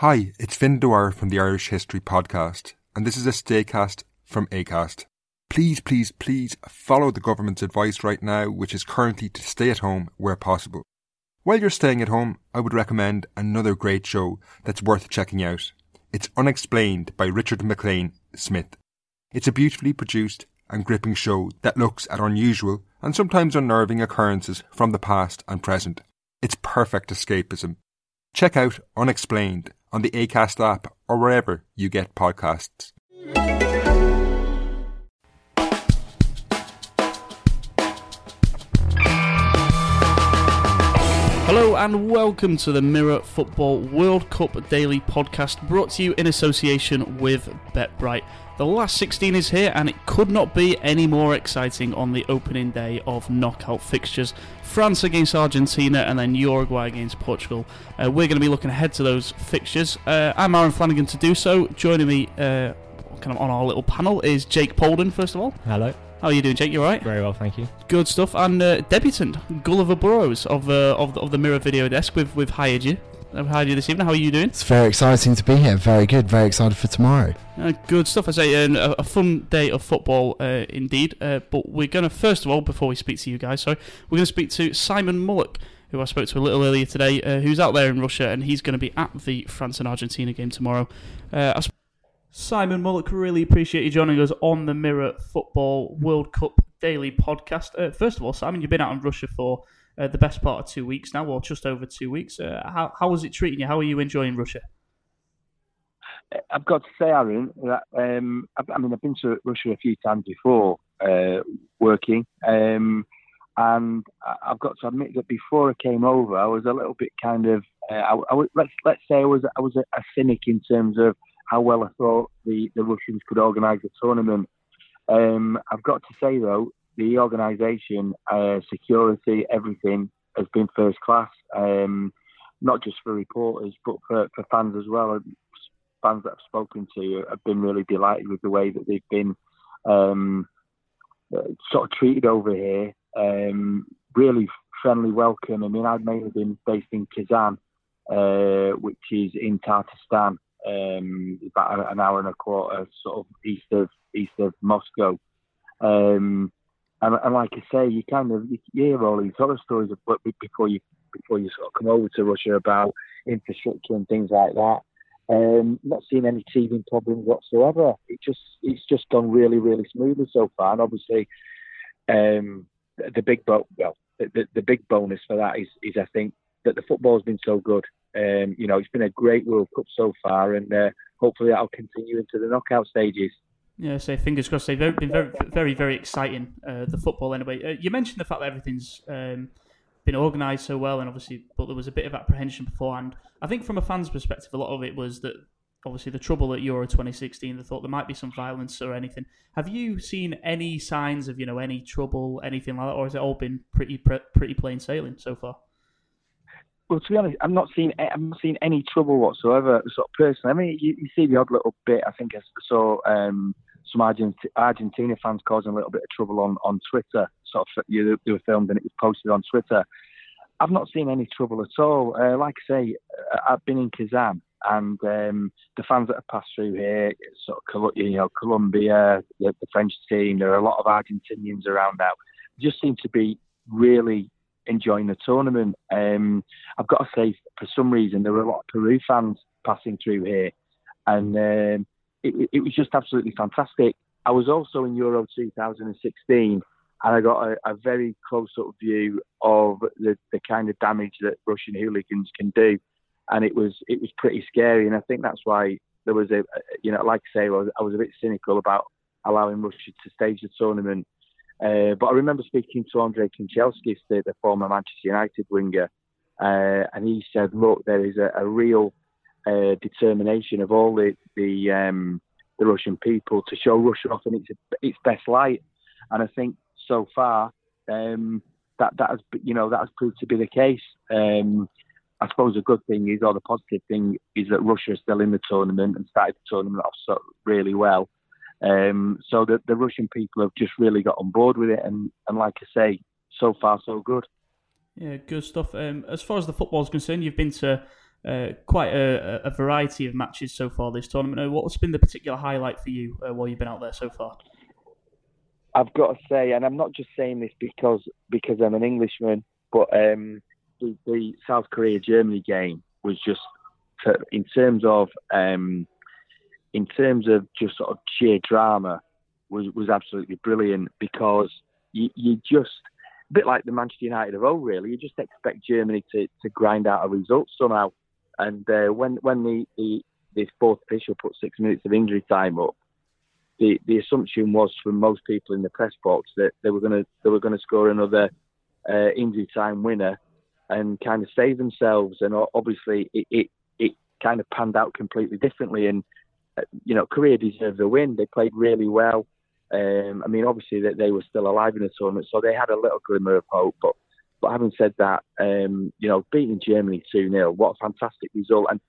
Hi, it's Finn Dwyer from the Irish History Podcast, and this is a staycast from ACAST. Please, please, please follow the government's advice right now, which is currently to stay at home where possible. While you're staying at home, I would recommend another great show that's worth checking out. It's Unexplained by Richard MacLean Smith. It's a beautifully produced and gripping show that looks at unusual and sometimes unnerving occurrences from the past and present. It's perfect escapism. Check out Unexplained on the ACAST app or wherever you get podcasts. Hello and welcome to the Mirror Football World Cup Daily Podcast brought to you in association with BetBright. The last 16 is here and it could not be any more exciting on the opening day of knockout fixtures. France against Argentina and then Uruguay against Portugal. Uh, we're going to be looking ahead to those fixtures. Uh, I'm Aaron Flanagan to do so. Joining me uh, kind of on our little panel is Jake Polden, first of all. Hello. How are you doing, Jake? You alright? Very well, thank you. Good stuff. And uh, debutant Gulliver Burrows of, uh, of, the, of the Mirror Video Desk. We've, we've hired you. I've hired you this evening. How are you doing? It's very exciting to be here. Very good. Very excited for tomorrow. Uh, good stuff. I say uh, a, a fun day of football uh, indeed. Uh, but we're going to first of all, before we speak to you guys, sorry, we're going to speak to Simon Mullock, who I spoke to a little earlier today, uh, who's out there in Russia, and he's going to be at the France and Argentina game tomorrow. Uh, I sp- Simon Mullock, really appreciate you joining us on the Mirror Football World Cup Daily Podcast. Uh, first of all, Simon, you've been out in Russia for uh, the best part of two weeks now, or just over two weeks. Uh, how how was it treating you? How are you enjoying Russia? I've got to say, Aaron, that um, I, I mean, I've been to Russia a few times before uh, working, um, and I've got to admit that before I came over, I was a little bit kind of, uh, I, I let's let's say I was I was a, a cynic in terms of how well I thought the, the Russians could organise the tournament. Um, I've got to say though, the organisation, uh, security, everything has been first class. Um, not just for reporters, but for, for fans as well. Fans that I've spoken to have been really delighted with the way that they've been um, uh, sort of treated over here. Um, really friendly welcome. I mean, I've mainly been based in Kazan, uh, which is in Tartarstan, um, about an hour and a quarter, sort of east of east of Moscow. Um, and, and like I say, you kind of you hear all these horror stories before you before you sort of come over to Russia about infrastructure and things like that. Um, not seeing any teething problems whatsoever. It just it's just gone really really smoothly so far. And obviously, um, the, big bo- well the, the big bonus for that is is I think that the football's been so good. Um, you know, it's been a great World Cup so far, and uh, hopefully that'll continue into the knockout stages. Yeah, so fingers crossed. They've been very, very, very exciting. Uh, the football, anyway. Uh, you mentioned the fact that everything's um, been organised so well, and obviously, but there was a bit of apprehension beforehand. I think from a fan's perspective, a lot of it was that obviously the trouble at Euro 2016. They thought there might be some violence or anything. Have you seen any signs of you know any trouble, anything like that, or has it all been pretty pretty plain sailing so far? Well, to be honest, I'm not seeing I'm not seeing any trouble whatsoever. Sort of personally, I mean, you, you see the odd little bit. I think I saw um, some Argent- Argentina fans causing a little bit of trouble on, on Twitter. Sort of, you, they were filmed and it was posted on Twitter. I've not seen any trouble at all. Uh, like I say, uh, I've been in Kazan, and um, the fans that have passed through here, sort of, you know, Colombia, the, the French team. There are a lot of Argentinians around now. Just seem to be really enjoying the tournament. Um, I've got to say, for some reason, there were a lot of Peru fans passing through here, and um, it, it was just absolutely fantastic. I was also in Euro 2016, and I got a, a very close-up view of the, the kind of damage that Russian hooligans can do, and it was it was pretty scary. And I think that's why there was a, you know, like I say, I was, I was a bit cynical about allowing Russia to stage the tournament. Uh, but I remember speaking to Andrei Kanchelskis, the, the former Manchester United winger, uh, and he said, "Look, there is a, a real uh, determination of all the the, um, the Russian people to show Russia off in its its best light." And I think so far um, that that has you know that has proved to be the case. Um, I suppose a good thing is, or the positive thing is that Russia is still in the tournament and started the tournament off so, really well. Um, so the, the Russian people have just really got on board with it, and, and like I say, so far so good. Yeah, good stuff. Um, as far as the football is concerned, you've been to uh, quite a, a, variety of matches so far this tournament. Uh, what's been the particular highlight for you uh, while you've been out there so far? I've got to say, and I'm not just saying this because because I'm an Englishman, but um, the, the, South Korea Germany game was just in terms of um, in terms of just sort of sheer drama was was absolutely brilliant because you, you just a bit like the Manchester United of old, really. You just expect Germany to, to grind out a result somehow. And uh, when when the, the fourth official put six minutes of injury time up, the, the assumption was from most people in the press box that they were to they were to score another uh, injury time winner and kind of save themselves. And obviously, it, it, it kind of panned out completely differently. And you know, Korea deserved the win. They played really well. Um, I mean, obviously that they were still alive in the tournament, so they had a little glimmer of hope. But but having said that, um, you know, beating Germany two 0 what a fantastic result! And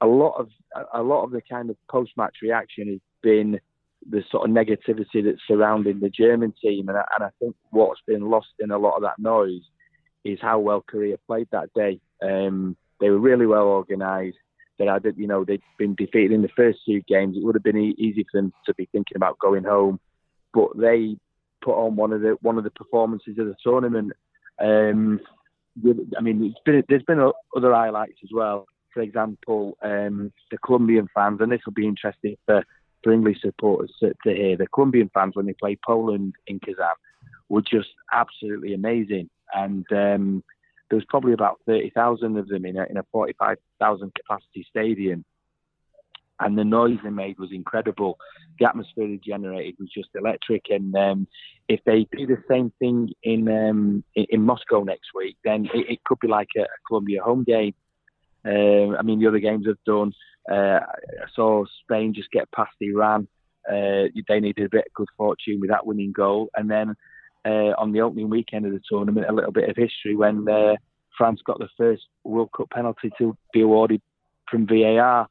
a lot of a lot of the kind of post match reaction has been the sort of negativity that's surrounding the German team, and I, and I think what's been lost in a lot of that noise is how well Korea played that day. Um, they were really well organised. They had, you know, they'd been defeated in the first two games. It would have been easy for them to be thinking about going home, but they put on one of the one of the performances of the tournament. Um, I mean, been, there's been other highlights as well. For example, um, the Colombian fans, and this will be interesting for, for English supporters to, to hear. The Colombian fans, when they played Poland in Kazan, were just absolutely amazing. And um, there was probably about 30,000 of them in a, in a 45,000 capacity stadium. And the noise they made was incredible. The atmosphere they generated was just electric. And um, if they do the same thing in um, in, Moscow next week, then it, it could be like a, a Colombia home game. Um, I mean, the other games have done. Uh, I saw Spain just get past Iran. Uh, they needed a bit of good fortune with that winning goal, and then uh, on the opening weekend of the tournament a little bit of history when uh, France got the first World Cup penalty to be awarded from VAR.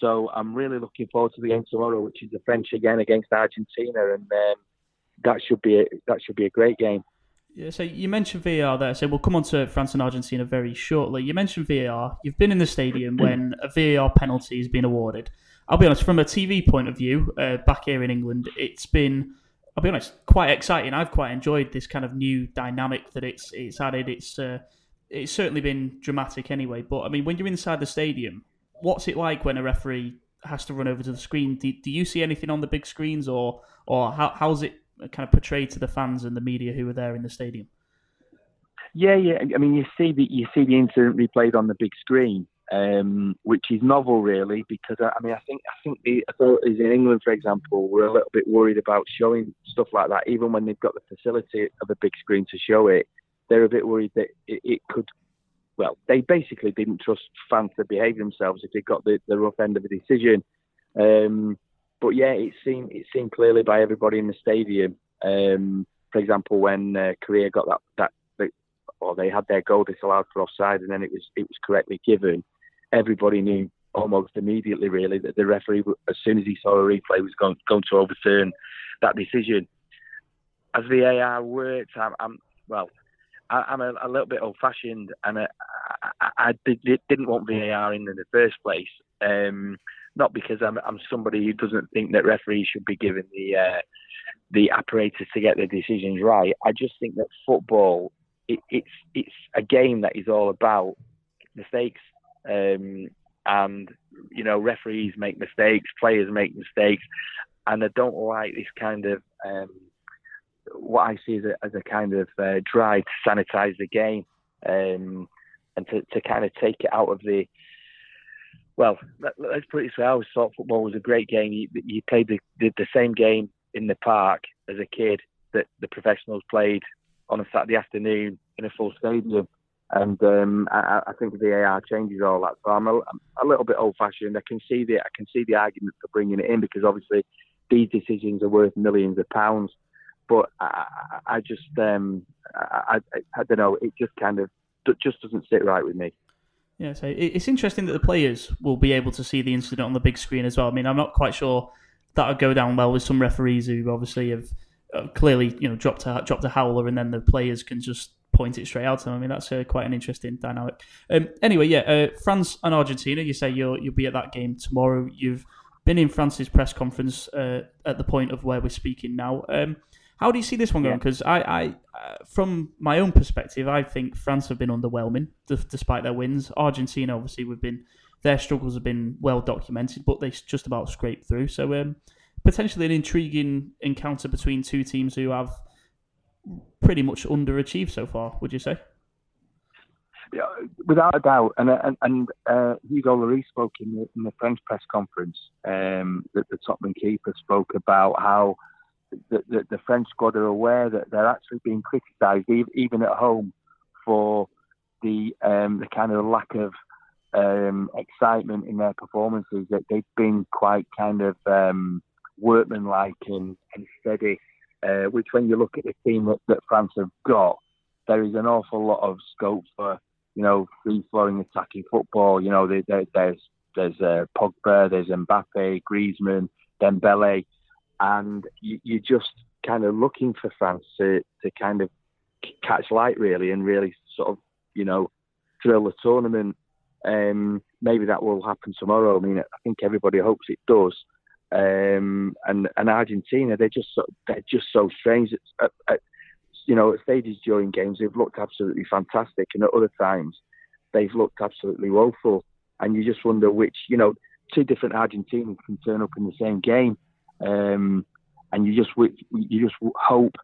So I'm really looking forward to the game tomorrow, which is the French again against Argentina, and um, that should be a, that should be a great game. Yeah, so you mentioned VAR there, so we'll come on to France and Argentina very shortly. You mentioned VAR. You've been in the stadium when a VAR penalty has been awarded. I'll be honest, from a TV point of view, uh, back here in England, it's been I'll be honest, quite exciting. I've quite enjoyed this kind of new dynamic that it's it's added. It's uh, it's certainly been dramatic anyway. But I mean, when you're inside the stadium, what's it like when a referee has to run over to the screen? Do, do you see anything on the big screens, or or how how's it kind of portrayed to the fans and the media who are there in the stadium? Yeah, yeah. I mean, you see the you see the incident replayed on the big screen, um, which is novel, really, because I, mean, I think I think the authorities in England, for example, were a little bit worried about showing stuff like that, even when they've got the facility of a big screen to show it. They're a bit worried that it, it could. Well, they basically didn't trust fans to behave themselves if they got the, the rough end of the decision. Um, but yeah, it seemed it seemed clearly by everybody in the stadium. Um, for example, when uh, Korea got that that or they had their goal disallowed for offside, and then it was it was correctly given everybody knew almost immediately, really, that the referee, as soon as he saw a replay, was going, going to overturn that decision. As VAR works, I'm, I'm well, I, am a, a, little bit old-fashioned, and I, I, I did, not want VAR in in the first place. Um, not because I'm, I'm, somebody who doesn't think that referees should be given the uh, the apparatus to get their decisions right. I just think that football, it, it's it's a game that is all about mistakes um, and you know referees make mistakes, players make mistakes, and I don't like this kind of um, what I see as a, as a kind of uh, drive to sanitize the game um, and to, to kind of take it out of the. Well, let, us put it this way: I always thought football was a great game. You, you played the, the, the same game in the park as a kid that the professionals played on a Saturday afternoon in a full stadium and um, I, I, think VAR changes all that. So I'm a, little bit old-fashioned. I can see the I can see the argument for bringing it in because obviously these decisions are worth millions of pounds. But I, I just um, I, I, I don't know. It just kind of just doesn't sit right with me. Yeah, so it's interesting that the players will be able to see the incident on the big screen as well. I mean, I'm not quite sure that would go down well with some referees who obviously have uh, clearly, you know, dropped a dropped a howler, and then the players can just point it straight out to them. I mean, that's uh, quite an interesting dynamic. Um, anyway, yeah, uh, France and Argentina. You say you'll you'll be at that game tomorrow. You've been in France's press conference uh, at the point of where we're speaking now. Um, how do you see this one going? Because I, I uh, from my own perspective, I think France have been underwhelming d- despite their wins. Argentina, obviously, we've been their struggles have been well documented, but they just about scraped through. So um, potentially an intriguing encounter between two teams who have pretty much underachieved so far. Would you say? Yeah, without a doubt, and and, and uh, Hugo Lloris spoke in the, in the French press conference. Um, that the Tottenham keeper spoke about how the, the, the, French squad are aware that they're actually being criticised, even at home, for the um, the kind of lack of um, excitement in their performances. That they've been quite kind of um, workmanlike and, and steady. Uh, which, when you look at the team that, France have got, there is an awful lot of scope for you know free flowing attacking football. You know, there, there, there's there's uh, Pogba, there's Mbappe, Griezmann, Dembele and you, you're just kind of looking for France to, to kind of catch light really and really sort of you know thrill the tournament. Um, maybe that will happen tomorrow. I mean, I think everybody hopes it does. Um, and and Argentina, they're just so, they're just so strange. At, at, you know, at stages during games, they've looked absolutely fantastic, and at other times, they've looked absolutely woeful. And you just wonder which, you know, two different Argentinians can turn up in the same game. Um, and you just you just hope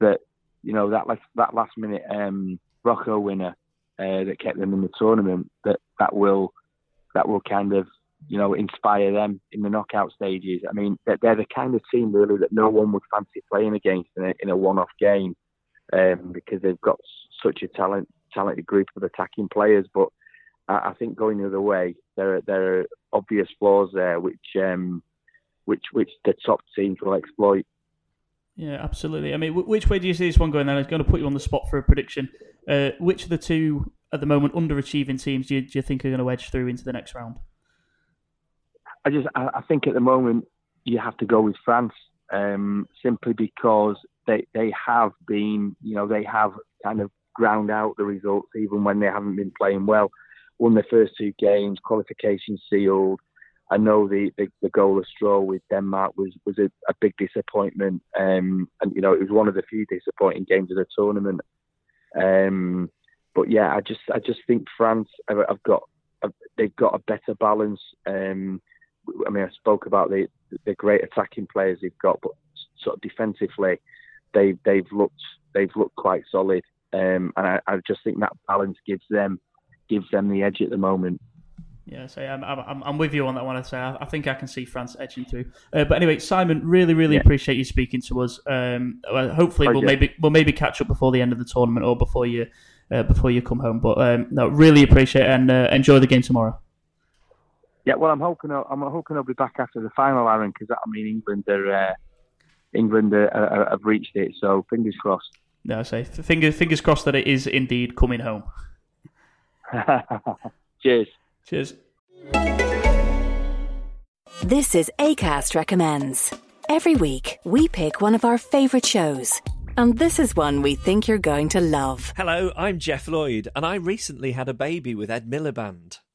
that you know that last, that last minute um, Rojo winner uh, that kept them in the tournament that that will that will kind of you know inspire them in the knockout stages. I mean they're, they're the kind of team really that no one would fancy playing against in a, in a one-off game um, because they've got such a talent talented group of attacking players. But I, I think going the other way, there there are obvious flaws there which. Um, which which the top teams will exploit. Yeah, absolutely. I mean, which way do you see this one going? Then it's going to put you on the spot for a prediction. Uh, which of the two at the moment underachieving teams do you, do you think are going to edge through into the next round? I just I think at the moment you have to go with France um, simply because they they have been you know they have kind of ground out the results even when they haven't been playing well. Won their first two games, qualification sealed. I know the, the, the goalless draw with Denmark was was a, a big disappointment, um, and you know it was one of the few disappointing games of the tournament. Um, but yeah, I just I just think France have, have got they've got a better balance. Um, I mean, I spoke about the the great attacking players they've got, but sort of defensively, they they've looked they've looked quite solid, um, and I, I just think that balance gives them gives them the edge at the moment. Yeah, so I'm, I'm, I'm with you on that one. I say I, I think I can see France edging through. Uh, but anyway, Simon, really, really yeah. appreciate you speaking to us. Um, hopefully, we'll maybe we'll maybe catch up before the end of the tournament or before you uh, before you come home. But um, no, really appreciate it and uh, enjoy the game tomorrow. Yeah, well, I'm hoping I'll, I'm hoping I'll be back after the final, Aaron, because I mean England are uh, England are, are, have reached it. So fingers crossed. No, I say fingers fingers crossed that it is indeed coming home. Cheers. Cheers. This is ACAST Recommends. Every week, we pick one of our favourite shows. And this is one we think you're going to love. Hello, I'm Geoff Lloyd, and I recently had a baby with Ed Miliband.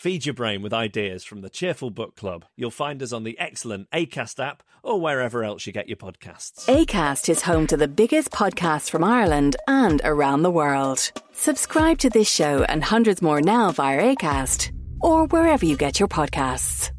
Feed your brain with ideas from the Cheerful Book Club. You'll find us on the excellent ACAST app or wherever else you get your podcasts. ACAST is home to the biggest podcasts from Ireland and around the world. Subscribe to this show and hundreds more now via ACAST or wherever you get your podcasts.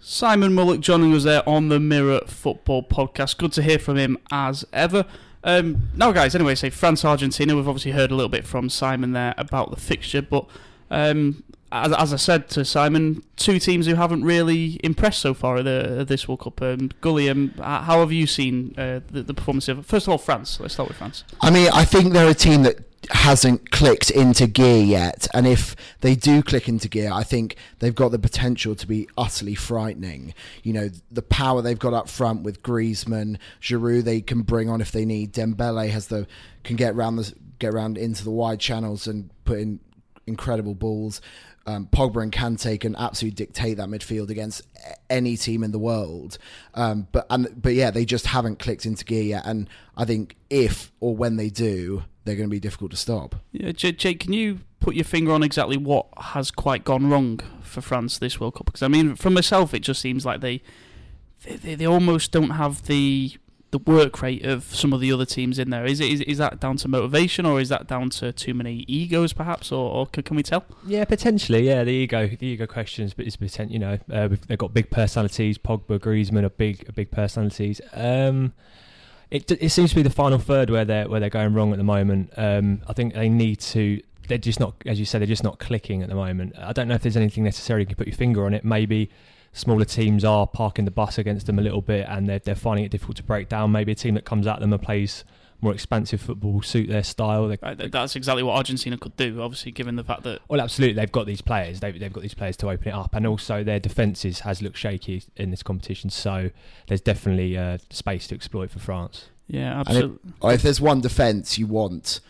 Simon Mullock joining us there on the Mirror Football Podcast. Good to hear from him as ever. Um, now, guys, anyway, say France Argentina. We've obviously heard a little bit from Simon there about the fixture, but um, as, as, I said to Simon, two teams who haven't really impressed so far at, the, at this World Cup. Um, Gully, um, how have you seen uh, the, the, performance of, first of all, France? Let's start with France. I mean, I think they're a team that hasn't clicked into gear yet. And if they do click into gear, I think they've got the potential to be utterly frightening. You know, the power they've got up front with Griezmann, Giroud, they can bring on if they need. Dembele has the can get around the get around into the wide channels and put in incredible balls. Um, Pogba and Kante can absolutely dictate that midfield against any team in the world. Um, but and but yeah, they just haven't clicked into gear yet. And I think if or when they do, they're going to be difficult to stop. Yeah, Jake, can you put your finger on exactly what has quite gone wrong for France this World Cup? Because I mean, for myself, it just seems like they they, they almost don't have the the work rate of some of the other teams in there. Is it is, is that down to motivation or is that down to too many egos, perhaps, or, or can, can, we tell? Yeah, potentially. Yeah, the ego the ego questions, but it's potential. You know, uh, they've got big personalities. Pogba, Griezmann are big big personalities. Um, it it seems to be the final third where they're where they're going wrong at the moment. Um, I think they need to. They're just not, as you said, they're just not clicking at the moment. I don't know if there's anything necessarily you can put your finger on it. Maybe smaller teams are parking the bus against them a little bit and they're, they're finding it difficult to break down. Maybe a team that comes at them and plays more expansive football will suit their style. They, right, that's exactly what Argentina could do, obviously, given the fact that. Well, absolutely. They've got these players. They've, they've got these players to open it up. And also, their defences has looked shaky in this competition. So there's definitely uh, space to exploit for France. Yeah, absolutely. If, if there's one defence you want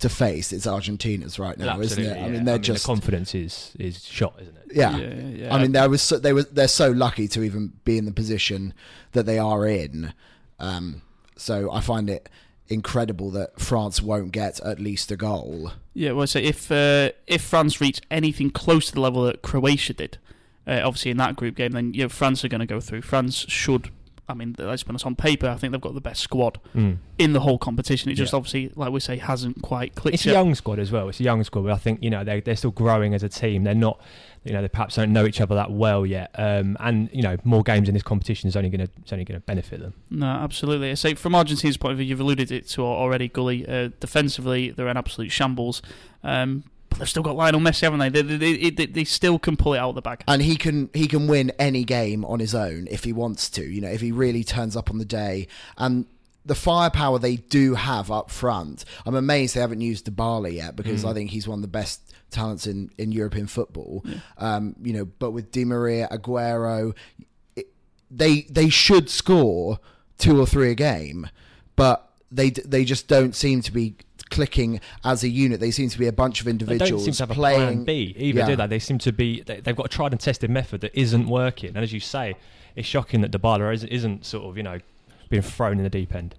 to face, it's Argentina's right now, isn't it? Yeah. I mean, they're I mean, just the confidence is is shot, isn't it? Yeah, yeah. yeah. I mean, there was so, they were they're so lucky to even be in the position that they are in. Um, so I find it incredible that France won't get at least a goal. Yeah, well, so if uh, if France reach anything close to the level that Croatia did, uh, obviously in that group game, then you know, France are going to go through. France should I mean, let's honest, on paper, I think they've got the best squad mm. in the whole competition. It just yeah. obviously, like we say, hasn't quite clicked. It's yet. a young squad as well. It's a young squad, but I think you know they're they're still growing as a team. They're not, you know, they perhaps don't know each other that well yet. Um, and you know, more games in this competition is only going to it's only going to benefit them. No, absolutely. So from Argentina's point of view, you've alluded it to already, Gully. Uh, defensively, they're an absolute shambles. Um, but they've still got Lionel Messi, haven't they? They, they, they? they, still can pull it out of the bag. And he can he can win any game on his own if he wants to. You know, if he really turns up on the day. And the firepower they do have up front, I'm amazed they haven't used Dybala yet because mm. I think he's one of the best talents in, in European football. Yeah. Um, you know, but with Di Maria, Aguero, it, they they should score two or three a game, but they they just don't seem to be clicking as a unit. They seem to be a bunch of individuals they don't seem to have playing. A plan B either, yeah. do they? They seem to be. They, have got a tried and tested method that isn't working. And as you say, it's shocking that Dybala isn't, isn't sort of you know being thrown in the deep end.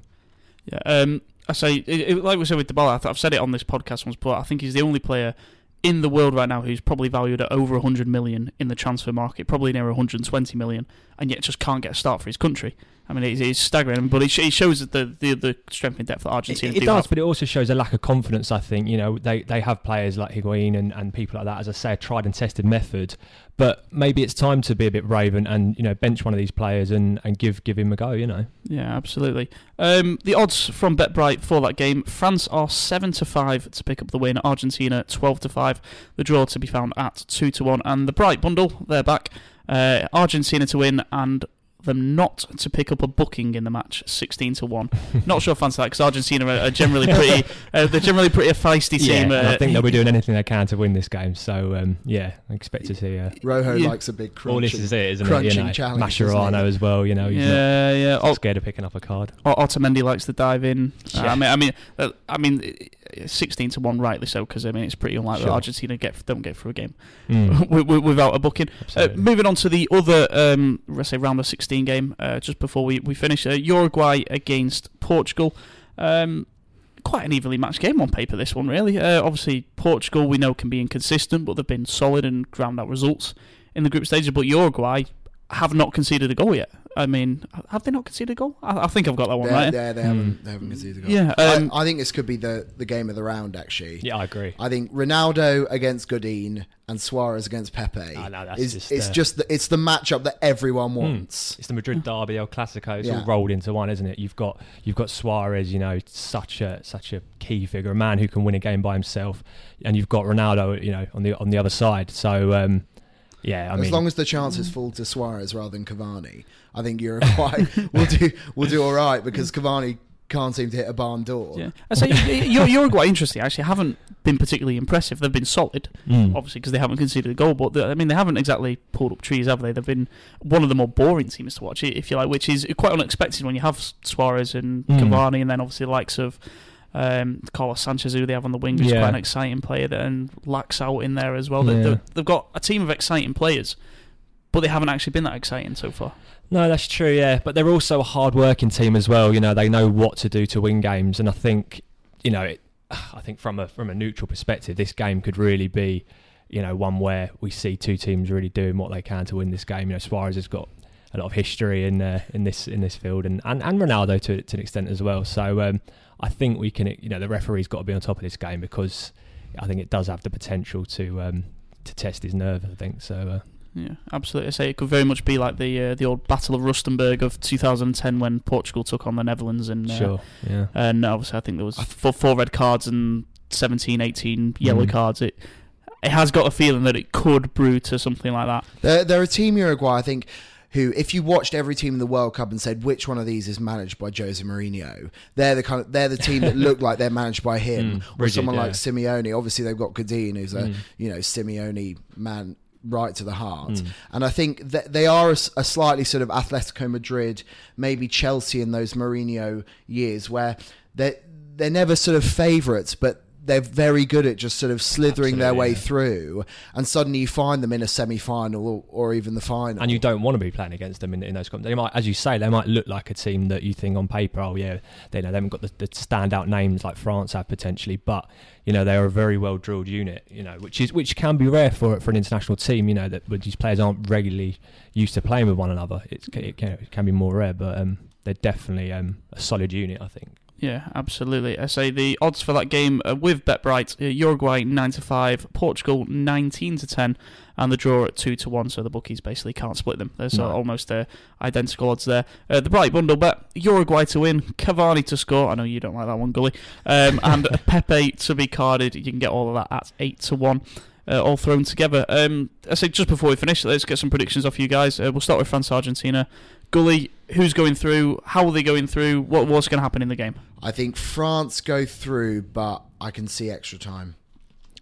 Yeah, um, I say it, it, like we said with Dybala. I've said it on this podcast once, but I think he's the only player in the world right now who's probably valued at over 100 million in the transfer market, probably near 120 million, and yet just can't get a start for his country. I mean, it's, it's staggering, but it, it shows the, the the strength and depth that Argentina. It, it do does, have. but it also shows a lack of confidence. I think you know they, they have players like Higuain and, and people like that, as I say, a tried and tested method. But maybe it's time to be a bit brave and, and you know bench one of these players and, and give give him a go. You know. Yeah, absolutely. Um, the odds from BetBright for that game: France are seven to five to pick up the win. Argentina twelve to five. The draw to be found at two to one. And the Bright bundle, they're back. Uh, Argentina to win and them not to pick up a booking in the match, sixteen to one. not sure if fancy that because Argentina are, are, generally pretty. Uh, they're generally pretty a feisty team. Uh, I think they'll be doing anything they can to win this game. So um, yeah, I expect to see. Uh, Rojo yeah. likes a big crunching, all this is it, isn't it? You know, challenge, Mascherano as well. You know, he's yeah, yeah. scared of picking up a card. Otamendi likes to dive in. Yeah. Uh, I mean, I mean, uh, I mean, sixteen to one, rightly so, because I mean it's pretty unlikely sure. Argentina get don't get through a game mm. without a booking. Uh, moving on to the other, um, let's say round of sixteen game. Uh, just before we we finish, uh, Uruguay against Portugal. Um, quite an evenly matched game on paper. This one, really. Uh, obviously, Portugal we know can be inconsistent, but they've been solid and ground out results in the group stages. But Uruguay have not conceded a goal yet. I mean, have they not conceded a goal? I, I think I've got that one they, right. Yeah, they haven't. Mm. They haven't conceded a goal. Yeah, um, I, I, think this could be the, the game of the round. Actually, yeah, I agree. I think Ronaldo against Godin and Suarez against Pepe oh, no, is just, it's uh, just the, it's the matchup that everyone hmm. wants. Mm. It's the Madrid derby, El Clasico. It's yeah. all rolled into one, isn't it? You've got you've got Suarez, you know, such a such a key figure, a man who can win a game by himself, and you've got Ronaldo, you know, on the on the other side. So. Um, yeah, I as mean, long as the chances fall to Suarez rather than Cavani, I think Uruguay will do will do all right because Cavani can't seem to hit a barn door. Yeah, I say Ur- Uruguay interesting. Actually, haven't been particularly impressive. They've been solid, Mm. obviously, because they haven't conceded a goal. But the, I mean, they haven't exactly pulled up trees, have they? They've been one of the more boring teams to watch, if you like, which is quite unexpected when you have Suarez and Mm. Cavani, and then obviously the likes of um, Carlos Sanchez, who they have on the wing, who's Yeah. quite an exciting player, that- and Laxalt in there as well. They, Yeah. they've, they've got a team of exciting players, but they haven't actually been that exciting so far. No, that's true. Yeah, but they're also a hard-working team as well. You know, they know what to do to win games, and I think, you know, it, I think from a from a neutral perspective, this game could really be, you know, one where we see two teams really doing what they can to win this game. You know, Suarez has got a lot of history in uh, in this in this field, and, and, and Ronaldo to to an extent as well. So um, I think we can, you know, the referee's got to be on top of this game because I think it does have the potential to um, to test his nerve. I think so. Uh, Yeah, absolutely. I say it could very much be like the uh, the old Battle of Rustenburg of 2010 when Portugal took on the Netherlands and uh, Sure. Yeah. and obviously I think there was four, four red cards and 17, 18 yellow Mm. cards. It it has got a feeling that it could brew to something like that. They're, they're a team Uruguay, I think, who, if you watched every team in the World Cup and said which one of these is managed by Jose Mourinho, they're the kind of they're the team that look like they're managed by him Mm, or rigid, someone yeah. like Simeone. Obviously, they've got Godin, who's a Mm. you know Simeone man right to the heart. Mm. And I think that they are a slightly sort of Atletico Madrid, maybe Chelsea in those Mourinho years, where they they're never sort of favourites, but they're very good at just sort of slithering their way yeah. through, and suddenly you find them in a semi-final or, or even the final. and you don't want to be playing against them in, in those. com- They might, as you say, they might look like a team that you think on paper, oh yeah, they know they haven't got the, the standout names like France have potentially, but you know they are a very well drilled unit. You know, which is which can be rare for for an international team. You know that these players aren't regularly used to playing with one another, it's, it, can, it can be more rare, but um, they're definitely um, a solid unit. I think. Yeah, absolutely. I say the odds for that game uh, with BetBright: uh, Uruguay nine to five, Portugal nineteen to ten, and the draw at two to one. So the bookies basically can't split them. There's No. almost uh, identical odds there. Uh, the bright bundle bet: Uruguay to win, Cavani to score. I know you don't like that one, Gully, um, and Pepe to be carded. You can get all of that at eight to one. Uh, all thrown together. Um, I say just before we finish, let's get some predictions off you guys. Uh, we'll start with France Argentina. Gully, who's going through? How are they going through? What what's going to happen in the game? I think France go through, but I can see extra time.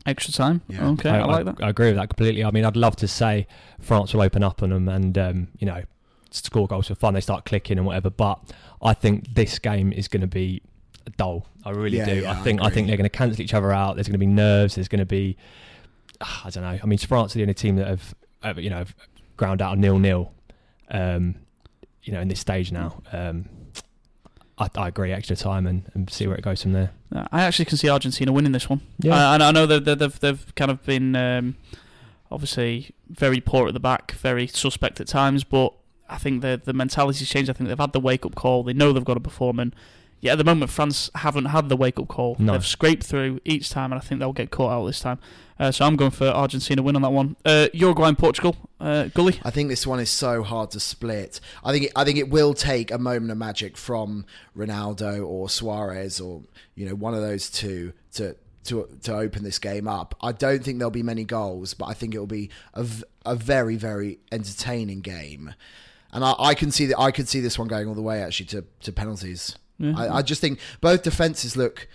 Extra time. Yeah. Okay, I, like that. I agree with that completely. I mean, I'd love to say France will open up on them and um, you know score goals for fun. They start clicking and whatever. But I think this game is going to be dull. I really Yeah, do. yeah, I I think I, agree. think they're going to cancel each other out. There's going to be nerves. There's going to be ah, I don't know. I mean, France are the only team that have, have you know have ground out a nil nil. Um, you know, in this stage now. Um, I, I agree. Extra time and, and see where it goes from there. Uh, I actually can see Argentina winning this one. Yeah. Uh, and I know they've, they've they've kind of been um, obviously very poor at the back, very suspect at times, but I think the the mentality's changed. I think they've had the wake up call. They know they've got to perform, and yeah, at the moment France haven't had the wake up call. No. They've scraped through each time, and I think they'll get caught out this time. Uh, so I'm going for Argentina win on that one. Uh, Uruguay and Portugal. Uh, Gully. I think this one is so hard to split. I think it, I think it will take a moment of magic from Ronaldo or Suarez or you know one of those two to to to open this game up. I don't think there'll be many goals, but I think it will be a, v- a very very entertaining game. And I, I can see that I could see this one going all the way actually to, to penalties. Yeah. I, I just think both defenses look,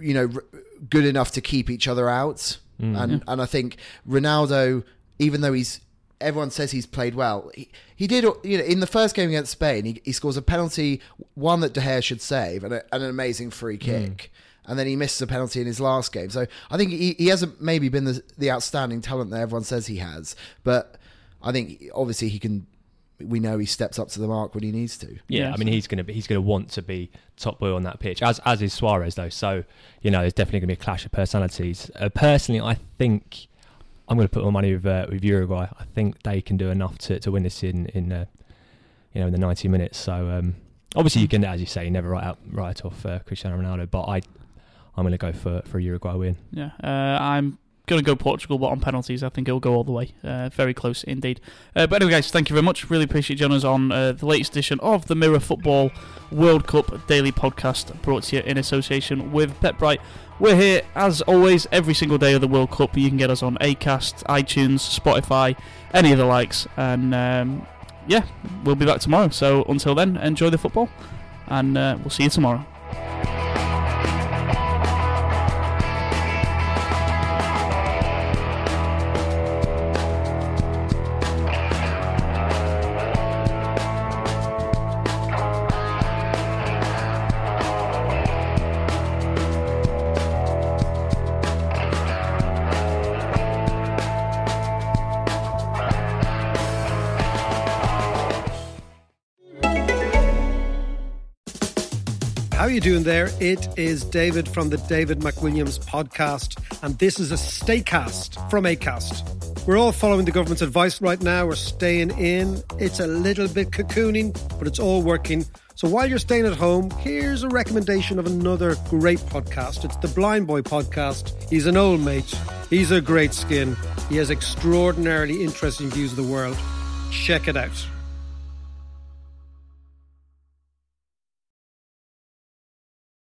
you know, r- good enough to keep each other out, mm. and and I think Ronaldo, even though he's everyone says he's played well, he, he did you know in the first game against Spain he, he scores a penalty, one that De Gea should save, and, a, and an amazing free mm. kick. And then he misses a penalty in his last game. So I think he, he hasn't maybe been the, the outstanding talent that everyone says he has. But I think obviously he can. We know he steps up to the mark when he needs to. Yeah, Yeah. I mean he's going to be he's going to want to be top boy on that pitch, as as is Suarez though. So you know, there's definitely going to be a clash of personalities. Uh, personally, I think I'm going to put my money with uh, with Uruguay. I think they can do enough to, to win this in in uh, you know in the 90 minutes. So um, obviously you can, as you say, never write out write off uh, Cristiano Ronaldo, but I I'm going to go for for a Uruguay win. Yeah, uh, I'm going to go Portugal, but on penalties, I think it'll go all the way. Uh, very close indeed. Uh, but anyway, guys, thank you very much. Really appreciate joining us on uh, the latest edition of the Mirror Football World Cup Daily Podcast, brought to you in association with BetBright. We're here, as always, every single day of the World Cup. You can get us on Acast, iTunes, Spotify, any of the likes. And um, yeah, we'll be back tomorrow. So until then, enjoy the football. and uh, we'll see you tomorrow. You doing there? It is David from the David McWilliams podcast, and this is a Staycast from ACAST. We're all following the government's advice right now. We're staying in. It's a little bit cocooning, but it's all working. So while you're staying at home, here's a recommendation of another great podcast. It's the Blind Boy podcast. He's an old mate. He's a great skin. He has extraordinarily interesting views of the world. Check it out.